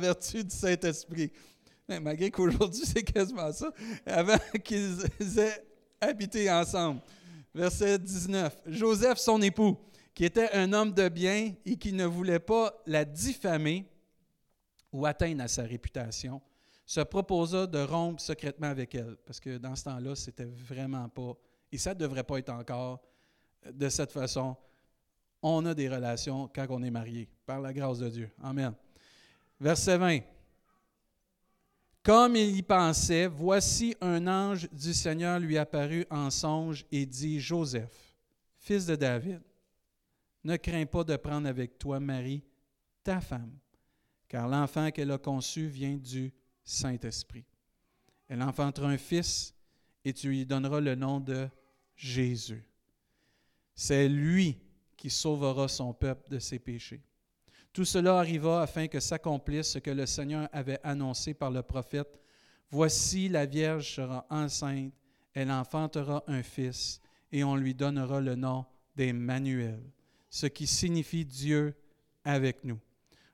vertu du Saint-Esprit. Malgré qu'aujourd'hui, c'est quasiment ça. Avant qu'ils aient habité ensemble. Verset 19. Joseph, son époux, qui était un homme de bien et qui ne voulait pas la diffamer ou atteindre à sa réputation, se proposa de rompre secrètement avec elle. Parce que dans ce temps-là, c'était vraiment pas, et ça ne devrait pas être encore de cette façon. On a des relations quand on est marié, par la grâce de Dieu. Amen. Verset 20. Comme il y pensait, voici un ange du Seigneur lui apparut en songe et dit, Joseph, fils de David, ne crains pas de prendre avec toi Marie, ta femme, car l'enfant qu'elle a conçu vient du Saint-Esprit. Elle enfantera un fils et tu lui donneras le nom de Jésus. C'est lui qui sauvera son peuple de ses péchés. Tout cela arriva afin que s'accomplisse ce que le Seigneur avait annoncé par le prophète. Voici la Vierge sera enceinte, elle enfantera un fils, et on lui donnera le nom d'Emmanuel, ce qui signifie Dieu avec nous.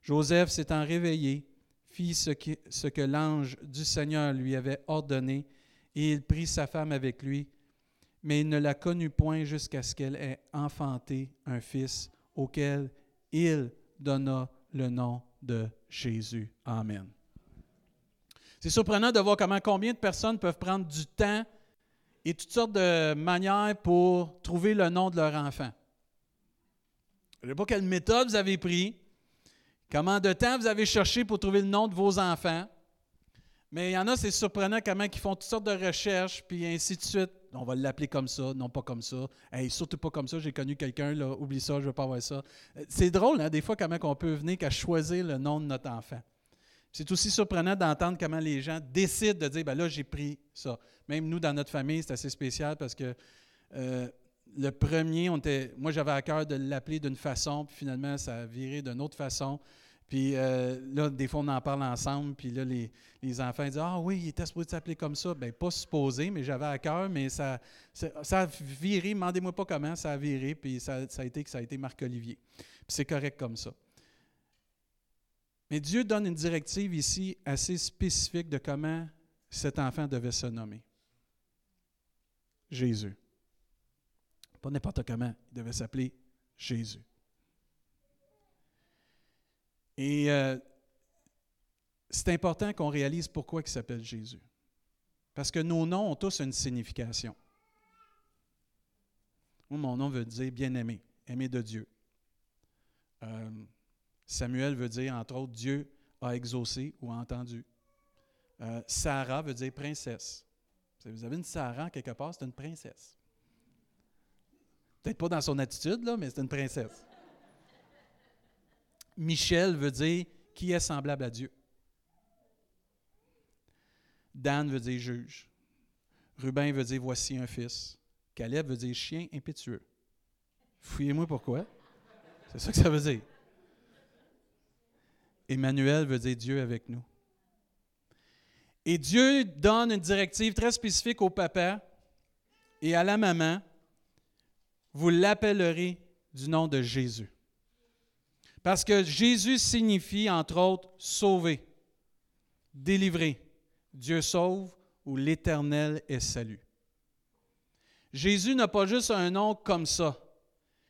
Joseph s'étant réveillé, fit ce, que l'ange du Seigneur lui avait ordonné, et il prit sa femme avec lui, mais il ne la connut point jusqu'à ce qu'elle ait enfanté un fils auquel il donna le nom de Jésus. Amen. C'est surprenant de voir comment combien de personnes peuvent prendre du temps et toutes sortes de manières pour trouver le nom de leur enfant. Je ne sais pas quelle méthode vous avez pris, comment de temps vous avez cherché pour trouver le nom de vos enfants, mais il y en a, c'est surprenant comment ils font toutes sortes de recherches, puis ainsi de suite. On va l'appeler comme ça, non pas comme ça. Hey, surtout pas comme ça, j'ai connu quelqu'un, là, oublie ça, je ne veux pas avoir ça. Euh, c'est drôle, hein, des fois, comment on peut venir qu'à choisir le nom de notre enfant. C'est aussi surprenant d'entendre comment les gens décident de dire, ben là, j'ai pris ça. Même nous, dans notre famille, c'est assez spécial parce que euh, le premier, moi, j'avais à cœur de l'appeler d'une façon, puis finalement, ça a viré d'une autre façon. Puis euh, là, des fois, on en parle ensemble, puis là, les, enfants disent Ah oui, il était supposé s'appeler comme ça. Bien, pas supposé, mais j'avais à cœur, mais ça, ça, a viré, demandez-moi pas comment, ça a viré, puis ça, a été que ça a été Marc-Olivier. Puis c'est correct comme ça. Mais Dieu donne une directive ici assez spécifique de comment cet enfant devait se nommer. Jésus. Pas n'importe comment, il devait s'appeler Jésus. Et euh, c'est important qu'on réalise pourquoi il s'appelle Jésus. Parce que nos noms ont tous une signification. Mon nom veut dire bien-aimé, aimé de Dieu. Euh, Samuel veut dire, entre autres, Dieu a exaucé ou a entendu. Euh, Sarah veut dire princesse. Vous avez une Sarah quelque part, c'est une princesse. Peut-être pas dans son attitude, là, mais c'est une princesse. Michel veut dire qui est semblable à Dieu. Dan veut dire juge. Ruben veut dire voici un fils. Caleb veut dire chien impétueux. Fouillez-moi pourquoi. C'est ça que ça veut dire. Emmanuel veut dire Dieu avec nous. Et Dieu donne une directive très spécifique au papa et à la maman. Vous l'appellerez du nom de Jésus. Parce que Jésus signifie, entre autres, sauver, délivrer. Dieu sauve ou l'Éternel est salut. Jésus n'a pas juste un nom comme ça.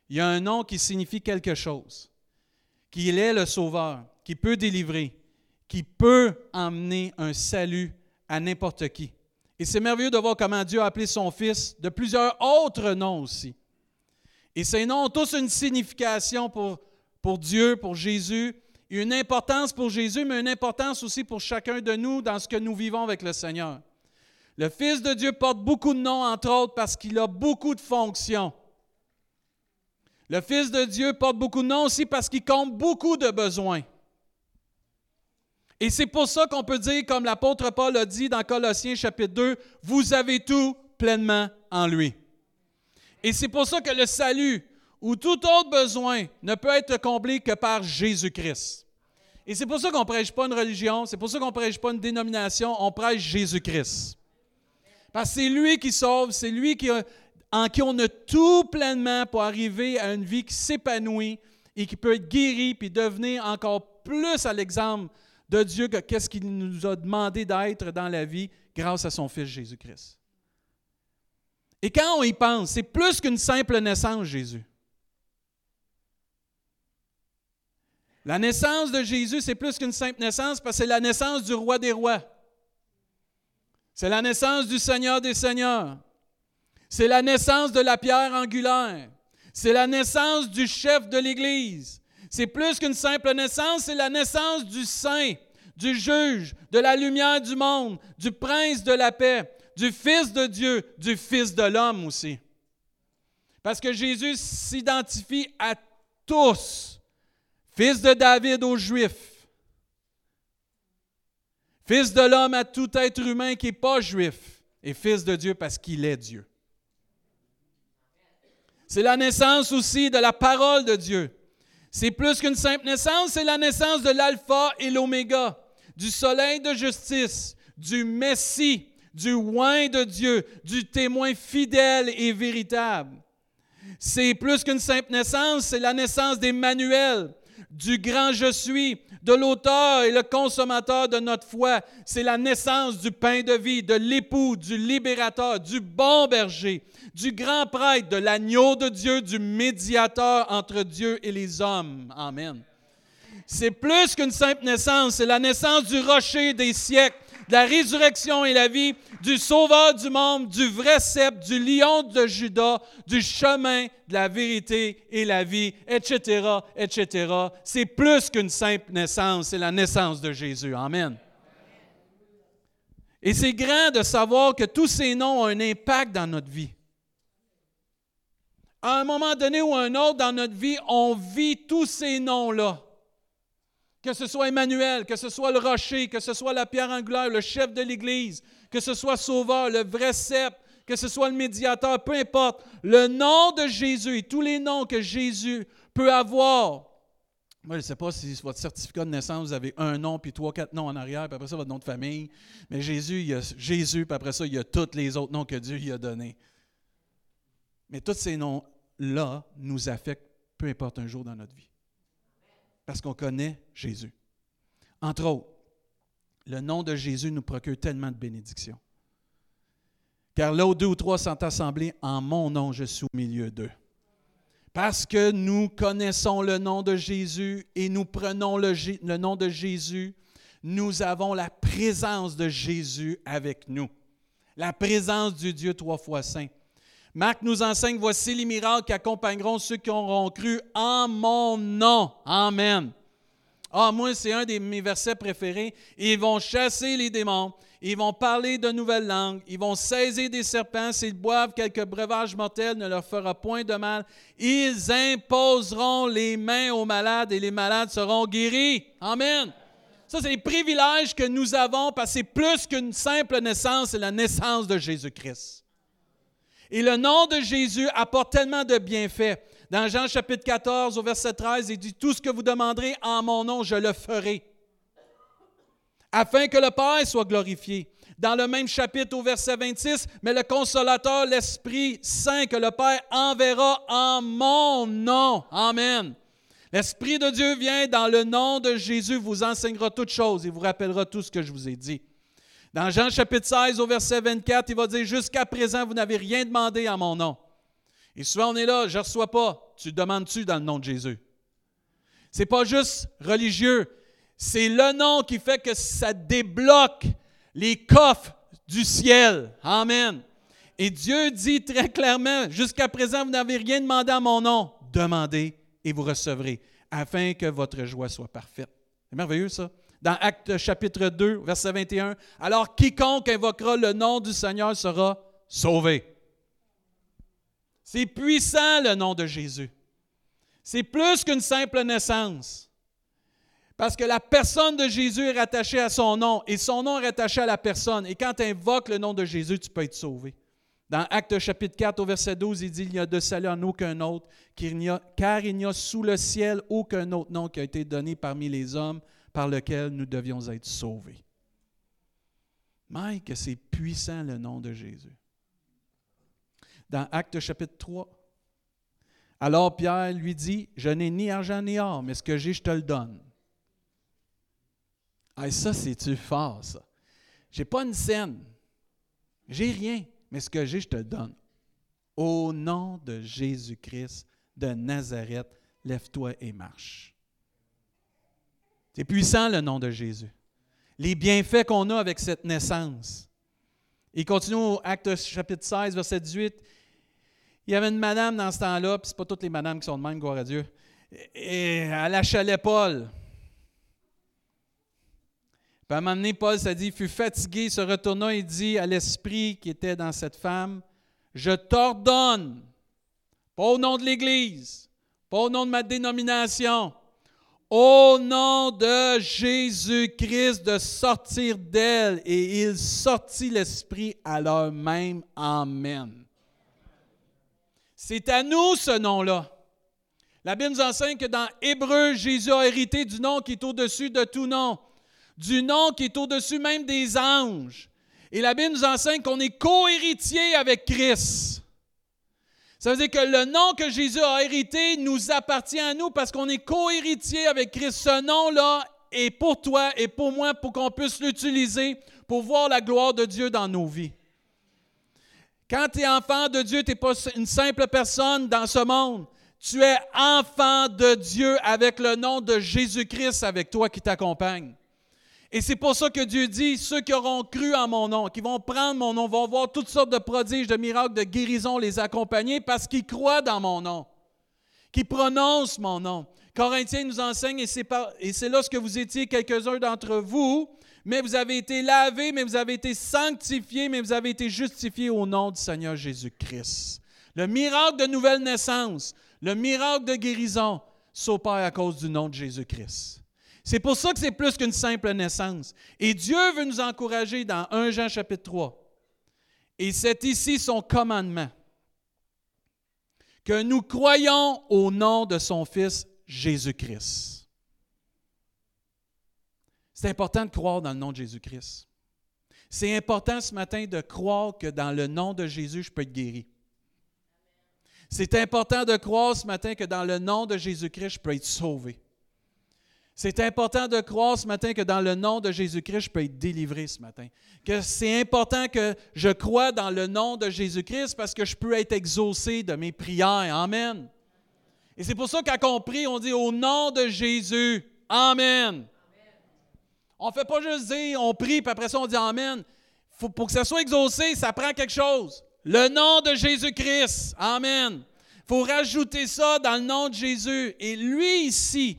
Il a un nom qui signifie quelque chose. Qu'il est le sauveur, qui peut délivrer, qui peut emmener un salut à n'importe qui. Et c'est merveilleux de voir comment Dieu a appelé son Fils de plusieurs autres noms aussi. Et ces noms ont tous une signification pour pour Dieu, pour Jésus, une importance pour Jésus, mais une importance aussi pour chacun de nous dans ce que nous vivons avec le Seigneur. Le Fils de Dieu porte beaucoup de noms, entre autres, parce qu'il a beaucoup de fonctions. Le Fils de Dieu porte beaucoup de noms aussi parce qu'il compte beaucoup de besoins. Et c'est pour ça qu'on peut dire, comme l'apôtre Paul a dit dans Colossiens chapitre 2, vous avez tout pleinement en lui. Et c'est pour ça que le salut, ou tout autre besoin ne peut être comblé que par Jésus-Christ. Et c'est pour ça qu'on ne prêche pas une religion, c'est pour ça qu'on ne prêche pas une dénomination, on prêche Jésus-Christ. Parce que c'est lui qui sauve, c'est lui en qui on a tout pleinement pour arriver à une vie qui s'épanouit et qui peut être guérie puis devenir encore plus à l'exemple de Dieu, qu'est-ce qu'il nous a demandé d'être dans la vie grâce à son Fils Jésus-Christ. Et quand on y pense, c'est plus qu'une simple naissance, Jésus. La naissance de Jésus, c'est plus qu'une simple naissance parce que c'est la naissance du roi des rois. C'est la naissance du Seigneur des seigneurs. C'est la naissance de la pierre angulaire. C'est la naissance du chef de l'Église. C'est plus qu'une simple naissance, c'est la naissance du saint, du juge, de la lumière du monde, du prince de la paix, du Fils de Dieu, du Fils de l'homme aussi. Parce que Jésus s'identifie à tous, Fils de David aux Juifs, Fils de l'homme à tout être humain qui n'est pas juif, et Fils de Dieu parce qu'il est Dieu. C'est la naissance aussi de la parole de Dieu. C'est plus qu'une simple naissance, c'est la naissance de l'alpha et l'oméga, du soleil de justice, du Messie, du oin de Dieu, du témoin fidèle et véritable. C'est plus qu'une simple naissance, c'est la naissance d'Emmanuel, du grand je suis, de l'auteur et le consommateur de notre foi. C'est la naissance du pain de vie, de l'époux, du libérateur, du bon berger, du grand prêtre, de l'agneau de Dieu, du médiateur entre Dieu et les hommes. Amen. C'est plus qu'une simple naissance, c'est la naissance du rocher des siècles, de la résurrection et la vie, du sauveur du monde, du vrai sceptre, du lion de Judas, du chemin de la vérité et la vie, etc., etc. C'est plus qu'une simple naissance, c'est la naissance de Jésus. Amen. Et c'est grand de savoir que tous ces noms ont un impact dans notre vie. À un moment donné ou un autre dans notre vie, on vit tous ces noms-là. Que ce soit Emmanuel, que ce soit le rocher, que ce soit la pierre angulaire, le chef de l'Église, que ce soit Sauveur, le vrai sceptre, que ce soit le médiateur, peu importe. Le nom de Jésus et tous les noms que Jésus peut avoir. Moi, je ne sais pas si votre certificat de naissance, vous avez un nom, puis trois, quatre noms en arrière, puis après ça, votre nom de famille. Mais Jésus, il y a Jésus, puis après ça, il y a tous les autres noms que Dieu lui a donnés. Mais tous ces noms-là nous affectent, peu importe un jour dans notre vie parce qu'on connaît Jésus. Entre autres, le nom de Jésus nous procure tellement de bénédictions. Car là où deux ou trois sont assemblés, en mon nom, je suis au milieu d'eux. Parce que nous connaissons le nom de Jésus et nous prenons le, le, nom de Jésus, nous avons la présence de Jésus avec nous. La présence du Dieu trois fois saint. Marc nous enseigne, voici les miracles qui accompagneront ceux qui auront cru en mon nom. Amen. Ah, moi, c'est un de mes versets préférés. Ils vont chasser les démons, ils vont parler de nouvelles langues, ils vont saisir des serpents, s'ils boivent quelques breuvages mortels, ne leur fera point de mal. Ils imposeront les mains aux malades et les malades seront guéris. Amen. Ça, c'est les privilèges que nous avons parce que c'est plus qu'une simple naissance, c'est la naissance de Jésus-Christ. Et le nom de Jésus apporte tellement de bienfaits. Dans Jean chapitre 14, au verset 13, il dit, Tout ce que vous demanderez en mon nom, je le ferai, afin que le Père soit glorifié. Dans le même chapitre, au verset 26, mais le consolateur, l'Esprit Saint, que le Père enverra en mon nom. Amen. L'Esprit de Dieu vient dans le nom de Jésus, vous enseignera toutes choses et vous rappellera tout ce que je vous ai dit. Dans Jean chapitre 16 au verset 24, il va dire, Jusqu'à présent, vous n'avez rien demandé en mon nom. Et souvent, on est là, je ne reçois pas. Tu demandes-tu dans le nom de Jésus? Ce n'est pas juste religieux, c'est le nom qui fait que ça débloque les coffres du ciel. Amen. Et Dieu dit très clairement, jusqu'à présent, vous n'avez rien demandé en mon nom. Demandez et vous recevrez, afin que votre joie soit parfaite. C'est merveilleux ça dans Actes chapitre 2, verset 21. Alors quiconque invoquera le nom du Seigneur sera sauvé. C'est puissant le nom de Jésus. C'est plus qu'une simple naissance. Parce que la personne de Jésus est rattachée à son nom et son nom est rattaché à la personne. Et quand tu invoques le nom de Jésus, tu peux être sauvé. Dans Actes chapitre 4 au verset 12, il dit, il n'y a de salut en aucun autre, car il n'y a sous le ciel aucun autre nom qui a été donné parmi les hommes par lequel nous devions être sauvés. Mais que c'est puissant le nom de Jésus. Dans Actes chapitre 3, alors Pierre lui dit, je n'ai ni argent ni or, mais ce que j'ai, je te le donne. Ah, ça, c'est-tu fort, ça? J'ai pas une scène. J'ai rien, mais ce que j'ai, je te le donne. Au nom de Jésus-Christ de Nazareth, lève-toi et marche. C'est puissant le nom de Jésus. Les bienfaits qu'on a avec cette naissance. Il continue au Acte chapitre 16, verset 18. Il y avait une madame dans ce temps-là, puis ce pas toutes les madames qui sont de même, gloire à Dieu. Et elle achalait Paul. Puis à un Paul s'est dit, il fut fatigué, se retourna et dit à l'esprit qui était dans cette femme, je t'ordonne, pas au nom de l'Église, pas au nom de ma dénomination, au nom de Jésus-Christ de sortir d'elle. Et il sortit l'esprit à l'heure même. Amen. C'est à nous ce nom-là. La Bible nous enseigne que dans Hébreu, Jésus a hérité du nom qui est au-dessus de tout nom du nom qui est au-dessus même des anges. Et la Bible nous enseigne qu'on est co-héritier avec Christ. Ça veut dire que le nom que Jésus a hérité nous appartient à nous parce qu'on est co-héritier avec Christ. Ce nom-là est pour toi et pour moi pour qu'on puisse l'utiliser pour voir la gloire de Dieu dans nos vies. Quand tu es enfant de Dieu, tu n'es pas une simple personne dans ce monde. Tu es enfant de Dieu avec le nom de Jésus-Christ avec toi qui t'accompagne. Et c'est pour ça que Dieu dit, ceux qui auront cru en mon nom, qui vont prendre mon nom, vont voir toutes sortes de prodiges, de miracles, de guérisons les accompagner parce qu'ils croient dans mon nom, qui prononcent mon nom. Corinthiens nous enseigne, et c'est, et c'est lorsque vous étiez quelques-uns d'entre vous, mais vous avez été lavés, mais vous avez été sanctifiés, mais vous avez été justifiés au nom du Seigneur Jésus-Christ. Le miracle de nouvelle naissance, le miracle de guérison s'opère à cause du nom de Jésus-Christ. C'est pour ça que c'est plus qu'une simple naissance. Et Dieu veut nous encourager dans 1 Jean chapitre 3. Et c'est ici son commandement. Que nous croyons au nom de son Fils Jésus-Christ. C'est important de croire dans le nom de Jésus-Christ. C'est important ce matin de croire que dans le nom de Jésus, je peux être guéri. C'est important de croire ce matin que dans le nom de Jésus-Christ, je peux être sauvé. C'est important de croire ce matin que dans le nom de Jésus-Christ, je peux être délivré ce matin. Que c'est important que je croie dans le nom de Jésus-Christ parce que je peux être exaucé de mes prières. Amen. Et c'est pour ça qu'à on prie, on dit au nom de Jésus. Amen. On ne fait pas juste dire, on prie, puis après ça, on dit Amen. Pour que ça soit exaucé, ça prend quelque chose. Le nom de Jésus-Christ. Amen. Il faut rajouter ça dans le nom de Jésus. Et lui ici,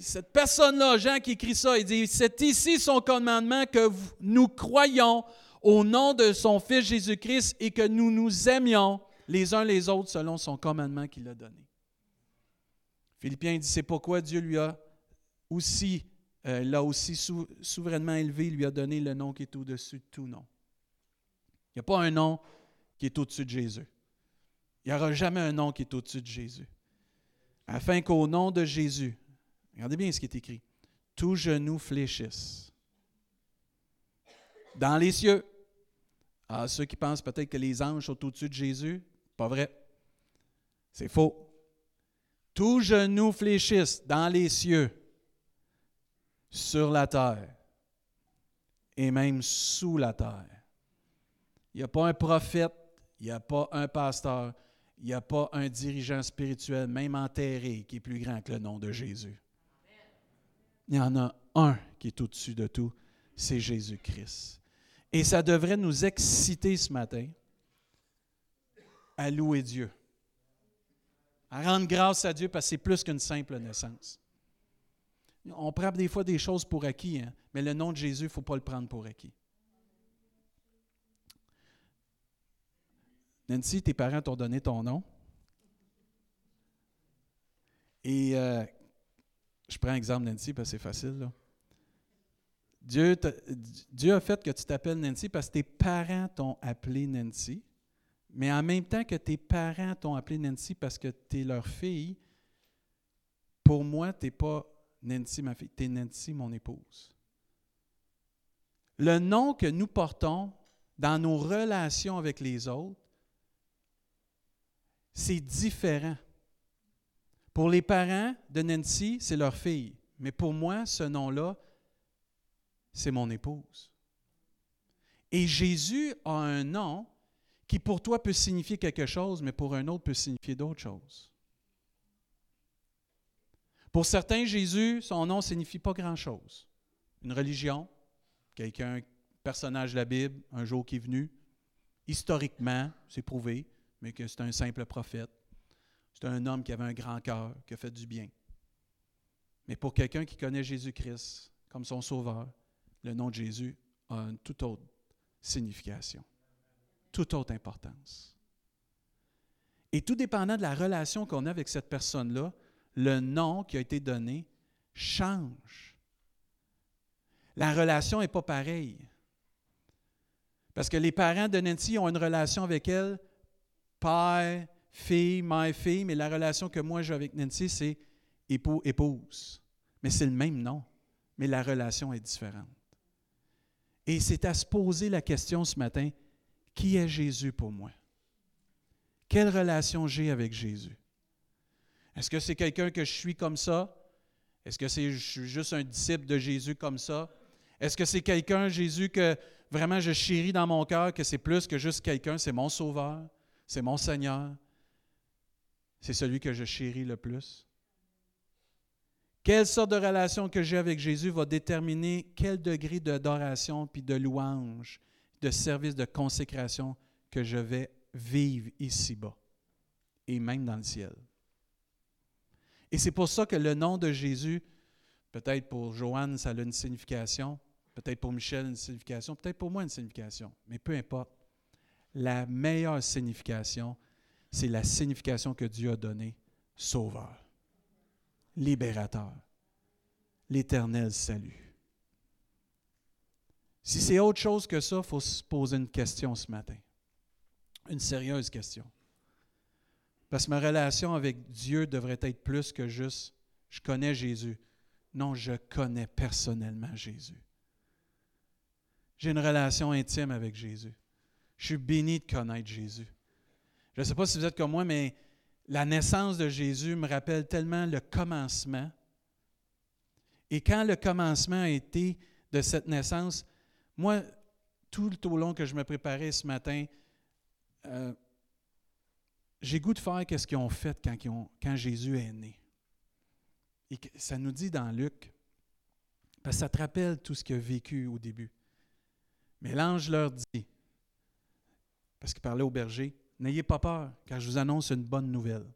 cette personne-là, Jean qui écrit ça, il dit, c'est ici son commandement que nous croyons au nom de son Fils Jésus-Christ et que nous nous aimions les uns les autres selon son commandement qu'il a donné. Philippiens dit, c'est pourquoi Dieu lui a aussi, euh, l'a aussi souverainement élevé, lui a donné le nom qui est au-dessus de tout nom. Il n'y a pas un nom qui est au-dessus de Jésus. Il n'y aura jamais un nom qui est au-dessus de Jésus. Afin qu'au nom de Jésus, Regardez bien ce qui est écrit. Tout genou fléchisse. Dans les cieux. Ah, ceux qui pensent peut-être que les anges sont au-dessus de Jésus, pas vrai. C'est faux. Tout genou fléchisse dans les cieux, sur la terre et même sous la terre. Il n'y a pas un prophète, il n'y a pas un pasteur, il n'y a pas un dirigeant spirituel, même enterré, qui est plus grand que le nom de Jésus. Il y en a un qui est au-dessus de tout, c'est Jésus-Christ. Et ça devrait nous exciter ce matin à louer Dieu, à rendre grâce à Dieu parce que c'est plus qu'une simple naissance. On prend des fois des choses pour acquis, hein, mais le nom de Jésus, il ne faut pas le prendre pour acquis. Nancy, tes parents t'ont donné ton nom. Et euh, je prends l'exemple Nancy parce que c'est facile. Dieu, Dieu a fait que tu t'appelles Nancy parce que tes parents t'ont appelé Nancy, mais en même temps que tes parents t'ont appelé Nancy parce que tu es leur fille, pour moi, tu n'es pas Nancy, ma fille, tu es Nancy, mon épouse. Le nom que nous portons dans nos relations avec les autres, c'est différent. Pour les parents de Nancy, c'est leur fille. Mais pour moi, ce nom-là c'est mon épouse. Et Jésus a un nom qui pour toi peut signifier quelque chose, mais pour un autre peut signifier d'autres choses. Pour certains, Jésus, son nom ne signifie pas grand-chose. Une religion, quelqu'un, personnage de la Bible, un jour qui est venu. Historiquement, c'est prouvé, mais que c'est un simple prophète. C'est un homme qui avait un grand cœur, qui a fait du bien. Mais pour quelqu'un qui connaît Jésus-Christ comme son sauveur, le nom de Jésus a une toute autre signification, toute autre importance. Et tout dépendant de la relation qu'on a avec cette personne-là, le nom qui a été donné change. La relation n'est pas pareille. Parce que les parents de Nancy ont une relation avec elle, père, fille, mère, fille, mais la relation que moi j'ai avec Nancy, c'est époux, épouse. Mais c'est le même nom, mais la relation est différente. Et c'est à se poser la question ce matin, qui est Jésus pour moi? Quelle relation j'ai avec Jésus? Est-ce que c'est quelqu'un que je suis comme ça? Est-ce que c'est juste un disciple de Jésus comme ça? Est-ce que c'est quelqu'un, Jésus, que vraiment je chéris dans mon cœur, que c'est plus que juste quelqu'un, c'est mon sauveur, c'est mon Seigneur, c'est celui que je chéris le plus? Quelle sorte de relation que j'ai avec Jésus va déterminer quel degré d'adoration, puis de louange, de service, de consécration que je vais vivre ici-bas et même dans le ciel. Et c'est pour ça que le nom de Jésus, peut-être pour Joanne, ça a une signification, peut-être pour Michel une signification, peut-être pour moi une signification, mais peu importe. La meilleure signification, c'est la signification que Dieu a donnée, Sauveur libérateur, l'éternel salut. Si c'est autre chose que ça, il faut se poser une question ce matin, une sérieuse question. Parce que ma relation avec Dieu devrait être plus que juste je connais Jésus. Non, je connais personnellement Jésus. J'ai une relation intime avec Jésus. Je suis béni de connaître Jésus. Je ne sais pas si vous êtes comme moi, mais la naissance de Jésus me rappelle tellement le commencement. Et quand le commencement a été de cette naissance, moi, tout le long que je me préparais ce matin, euh, j'ai goût de faire ce qu'ils ont fait quand Jésus est né. Et ça nous dit dans Luc, parce que ça te rappelle tout ce qu'il a vécu au début. Mais l'ange leur dit, parce qu'il parlait au berger, N'ayez pas peur, car je vous annonce une bonne nouvelle.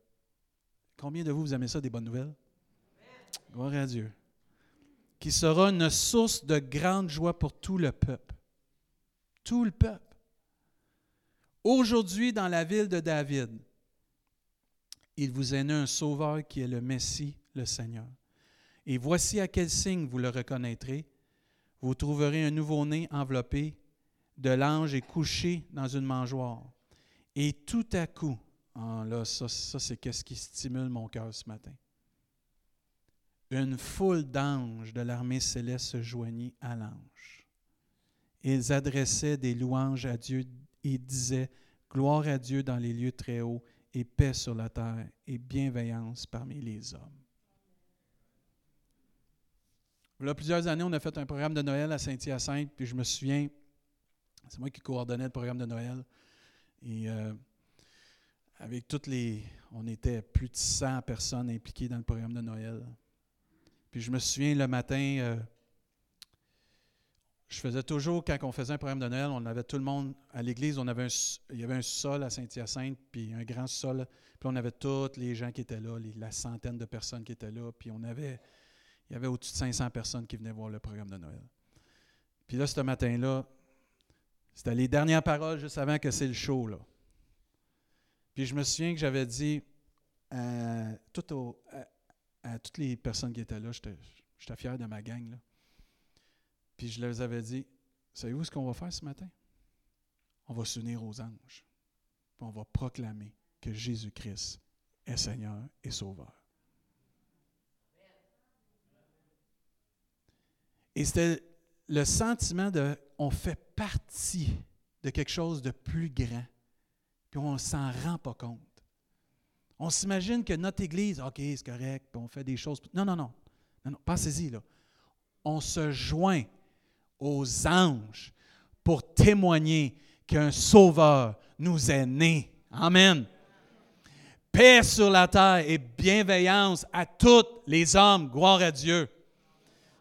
Combien de vous, vous aimez ça, des bonnes nouvelles? Gloire à Dieu. Qui sera une source de grande joie pour tout le peuple. Tout le peuple. Aujourd'hui, dans la ville de David, il vous est né un sauveur qui est le Messie, le Seigneur. Et voici à quel signe vous le reconnaîtrez. Vous trouverez un nouveau-né enveloppé de l'ange et couché dans une mangeoire. Et tout à coup, ah là, ça, c'est qu'est-ce qui stimule mon cœur ce matin? Une foule d'anges de l'armée céleste se joignit à l'ange. Ils adressaient des louanges à Dieu et disaient Gloire à Dieu dans les lieux très hauts et paix sur la terre et bienveillance parmi les hommes. Il plusieurs années, on a fait un programme de Noël à Saint-Hyacinthe, puis je me souviens, c'est moi qui coordonnais le programme de Noël. Et euh, avec toutes les. On était plus de 100 personnes impliquées dans le programme de Noël. Puis je me souviens le matin, euh, je faisais toujours, quand on faisait un programme de Noël, on avait tout le monde à l'église, on avait il y avait un sol à Saint-Hyacinthe, puis un grand sol, puis on avait tous les gens qui étaient là, la centaine de personnes qui étaient là, puis on avait, il y avait au-dessus de 500 personnes qui venaient voir le programme de Noël. Puis là, ce matin-là, c'était les dernières paroles juste avant que c'est le show. Là. Puis je me souviens que j'avais dit à, toutes les personnes qui étaient là, j'étais fier de ma gang. Là. Puis je leur avais dit Savez-vous ce qu'on va faire ce matin? On va s'unir aux anges. Puis on va proclamer que Jésus-Christ est Seigneur et Sauveur. Et c'était le sentiment de on fait partie de quelque chose de plus grand, puis on ne s'en rend pas compte. On s'imagine que notre Église, OK, c'est correct, puis on fait des choses. Non, non, non. Non, non, pensez-y. On se joint aux anges pour témoigner qu'un sauveur nous est né. Amen. Paix sur la terre et bienveillance à tous les hommes. Gloire à Dieu.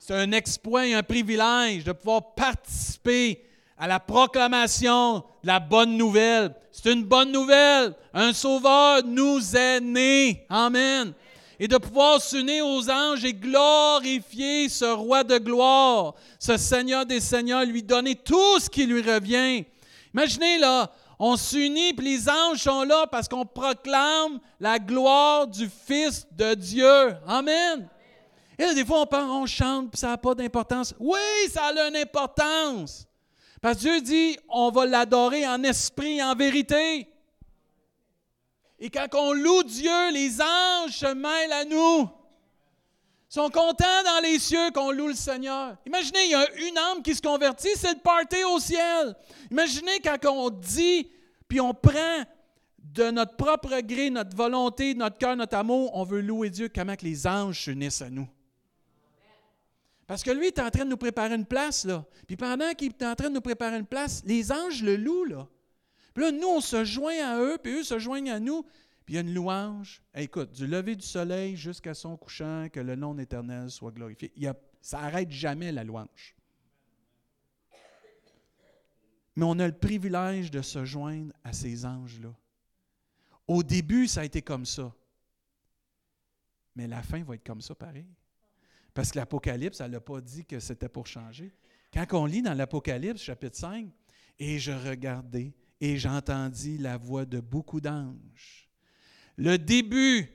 C'est un exploit et un privilège de pouvoir participer à la proclamation de la bonne nouvelle. C'est une bonne nouvelle. Un sauveur nous est né. Amen. Et de pouvoir s'unir aux anges et glorifier ce roi de gloire, ce Seigneur des Seigneurs, lui donner tout ce qui lui revient. Imaginez là, on s'unit, puis les anges sont là parce qu'on proclame la gloire du Fils de Dieu. Amen. Et là, des fois, on parle, on chante, puis ça n'a pas d'importance. Oui, ça a une importance. Parce que Dieu dit, on va l'adorer en esprit en vérité. Et quand on loue Dieu, les anges se mêlent à nous. Ils sont contents dans les cieux qu'on loue le Seigneur. Imaginez, il y a une âme qui se convertit, c'est le party au ciel. Imaginez quand on dit, puis on prend de notre propre gré, notre volonté, notre cœur, notre amour, on veut louer Dieu, comment que les anges s'unissent à nous. Parce que lui, il est en train de nous préparer une place, là. Puis pendant qu'il est en train de nous préparer une place, les anges le louent, là. Puis là, nous, on se joint à eux, puis eux se joignent à nous. Puis il y a une louange. écoute, du lever du soleil jusqu'à son couchant, que le nom éternel soit glorifié. Ça n'arrête jamais la louange. Mais on a le privilège de se joindre à ces anges-là. Au début, ça a été comme ça. Mais la fin va être comme ça pareil. Parce que l'Apocalypse, elle n'a pas dit que c'était pour changer. Quand on lit dans l'Apocalypse, chapitre 5, et je regardais et j'entendis la voix de beaucoup d'anges. Le début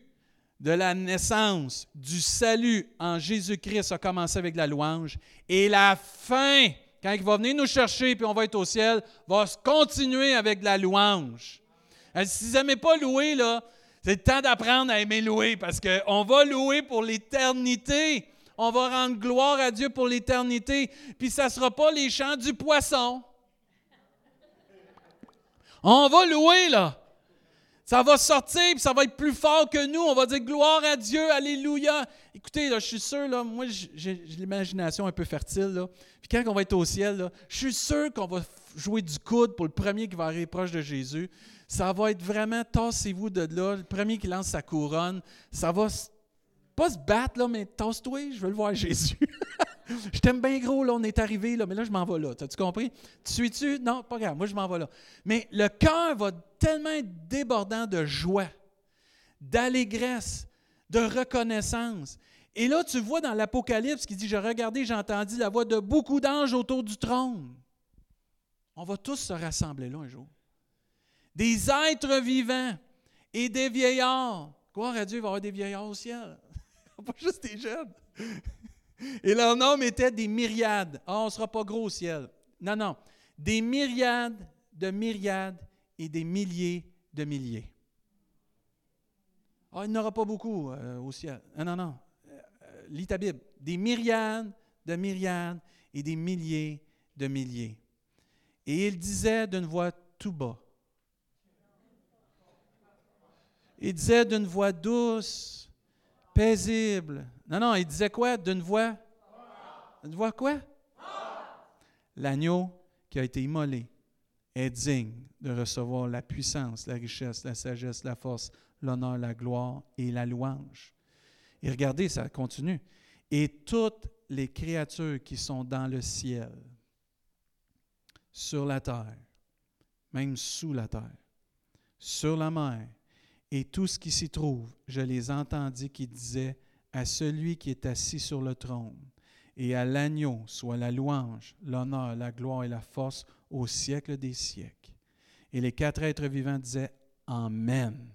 de la naissance, du salut en Jésus-Christ a commencé avec la louange, et la fin, quand il va venir nous chercher puis on va être au ciel, va se continuer avec la louange. Si vous n'aimez pas louer, là, c'est le temps d'apprendre à aimer louer parce qu'on va louer pour l'éternité. On va rendre gloire à Dieu pour l'éternité. Puis ça ne sera pas les chants du poisson. On va louer, là. Ça va sortir, puis ça va être plus fort que nous. On va dire gloire à Dieu, alléluia. Écoutez, là, je suis sûr, là, moi, j'ai l'imagination un peu fertile. Là. Puis quand on va être au ciel, là, je suis sûr qu'on va jouer du coude pour le premier qui va arriver proche de Jésus. Ça va être vraiment, tassez-vous de là, le premier qui lance sa couronne. Ça va pas se battre, là, mais tasse-toi, je veux le voir Jésus. je t'aime bien gros, là, on est arrivé, là, mais là, je m'en vais là. T'as-tu compris? Tu suis-tu? Non, pas grave, moi, je m'en vais là. Mais le cœur va tellement être débordant de joie, d'allégresse, de reconnaissance. Et là, tu vois dans l'Apocalypse qui dit Je regardais, j'ai entendu la voix de beaucoup d'anges autour du trône. On va tous se rassembler là un jour. Des êtres vivants et des vieillards. Gloire à Dieu, il va y avoir des vieillards au ciel. Pas juste des jeunes. Et leur nom était des myriades. Ah, on ne sera pas gros au ciel. Non, non. Des myriades de myriades et des milliers de milliers. Ah, il n'y aura pas beaucoup euh, au ciel. Non, non, non. Euh, lis ta Bible. Des myriades de myriades et des milliers de milliers. Et il disait d'une voix tout bas. Il disait d'une voix douce, paisible, non, non, il disait quoi? D'une voix? Une voix quoi? L'agneau qui a été immolé est digne de recevoir la puissance, la richesse, la sagesse, la force, l'honneur, la gloire et la louange. Et regardez, ça continue. Et toutes les créatures qui sont dans le ciel, sur la terre, même sous la terre, sur la mer, et tout ce qui s'y trouve, je les entendis qui disaient, à celui qui est assis sur le trône et à l'agneau soit la louange, l'honneur, la gloire et la force au siècle des siècles. Et les quatre êtres vivants disaient Amen.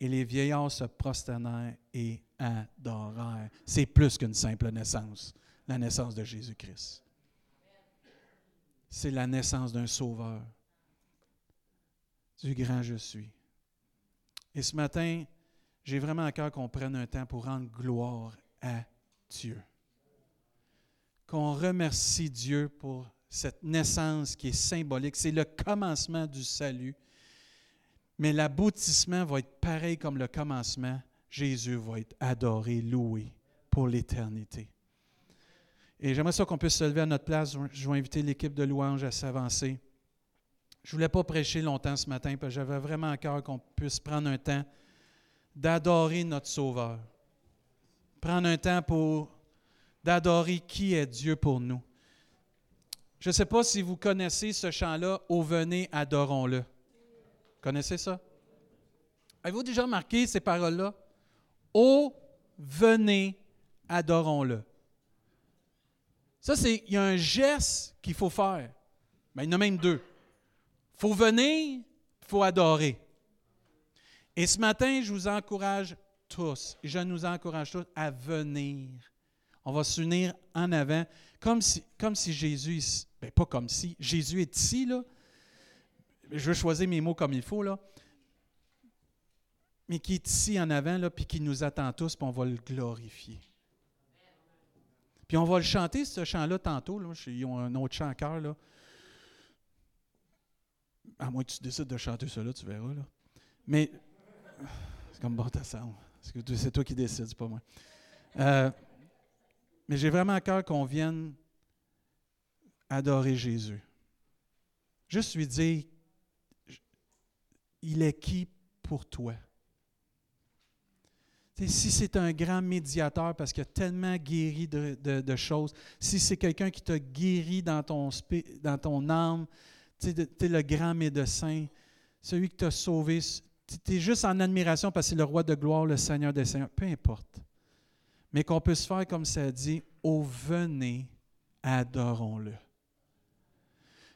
Et les vieillards se prosternèrent et adorèrent. C'est plus qu'une simple naissance, la naissance de Jésus-Christ. C'est la naissance d'un sauveur, du grand je suis. Et ce matin, j'ai vraiment à cœur qu'on prenne un temps pour rendre gloire à Dieu. Qu'on remercie Dieu pour cette naissance qui est symbolique. C'est le commencement du salut. Mais l'aboutissement va être pareil comme le commencement. Jésus va être adoré, loué pour l'éternité. Et j'aimerais ça qu'on puisse se lever à notre place. Je vais inviter l'équipe de louange à s'avancer. Je ne voulais pas prêcher longtemps ce matin parce que j'avais vraiment à cœur qu'on puisse prendre un temps d'adorer notre Sauveur. Prendre un temps pour d'adorer qui est Dieu pour nous. Je ne sais pas si vous connaissez ce chant-là, Au venez, adorons-le. Connaissez ça? Avez-vous déjà remarqué ces paroles-là? Ô venez, adorons-le. Ça, c'est, il y a un geste qu'il faut faire. Mais il y en a même deux. Faut venir, il faut adorer. Et ce matin, je vous encourage tous, je nous encourage tous à venir. On va s'unir en avant, comme si, comme si Jésus, bien pas comme si, Jésus est ici, là. Je veux choisir mes mots comme il faut, là. Mais qui est ici en avant, là, puis qui nous attend tous, puis on va le glorifier. Puis on va le chanter, ce chant-là, tantôt. Là. Ils ont un autre chant à cœur. Là. À moins que tu décides de chanter cela, tu verras. Là. Mais c'est comme ta C'est toi qui décides, pas moi. Euh, mais j'ai vraiment à cœur qu'on vienne adorer Jésus. Juste lui dire, il est qui pour toi? si c'est un grand médiateur parce qu'il a tellement guéri de, choses, si c'est quelqu'un qui t'a guéri dans ton, dans ton âme, tu es le grand médecin, celui qui t'a sauvé, tu es juste en admiration parce que c'est le roi de gloire, le Seigneur des Seigneurs, peu importe. Mais qu'on puisse faire comme ça dit, au venez, adorons-le.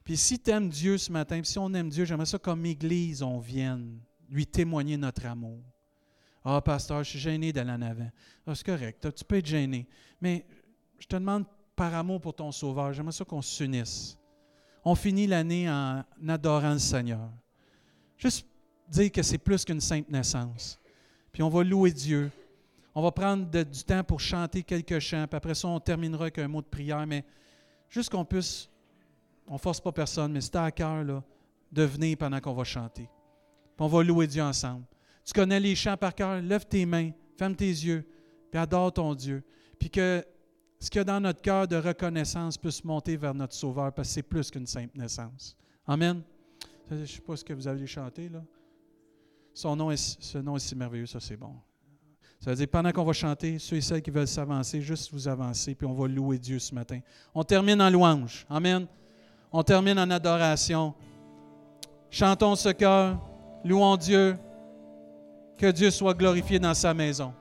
Puis si tu aimes Dieu ce matin, si on aime Dieu, j'aimerais ça comme Église, on vienne lui témoigner notre amour. Ah, pasteur, je suis gêné d'aller en avant. Ah, c'est correct, tu peux être gêné. Mais je te demande par amour pour ton Sauveur, j'aimerais ça qu'on s'unisse. On finit l'année en adorant le Seigneur. Juste dire que c'est plus qu'une simple naissance. Puis on va louer Dieu. On va prendre du temps pour chanter quelques chants, puis après ça, on terminera avec un mot de prière, mais juste qu'on puisse, on ne force pas personne, mais c'est à cœur de venir pendant qu'on va chanter. Puis on va louer Dieu ensemble. Tu connais les chants par cœur, lève tes mains, ferme tes yeux, puis adore ton Dieu. Puis que ce qu'il y a dans notre cœur de reconnaissance puisse monter vers notre Sauveur, parce que c'est plus qu'une simple naissance. Amen. Je ne sais pas ce que vous avez chanté, là. Son nom est, ce nom est si merveilleux, ça c'est bon. Ça veut dire, pendant qu'on va chanter, ceux et celles qui veulent s'avancer, juste vous avancer, puis on va louer Dieu ce matin. On termine en louange. Amen. On termine en adoration. Chantons ce cœur. Louons Dieu. Que Dieu soit glorifié dans sa maison.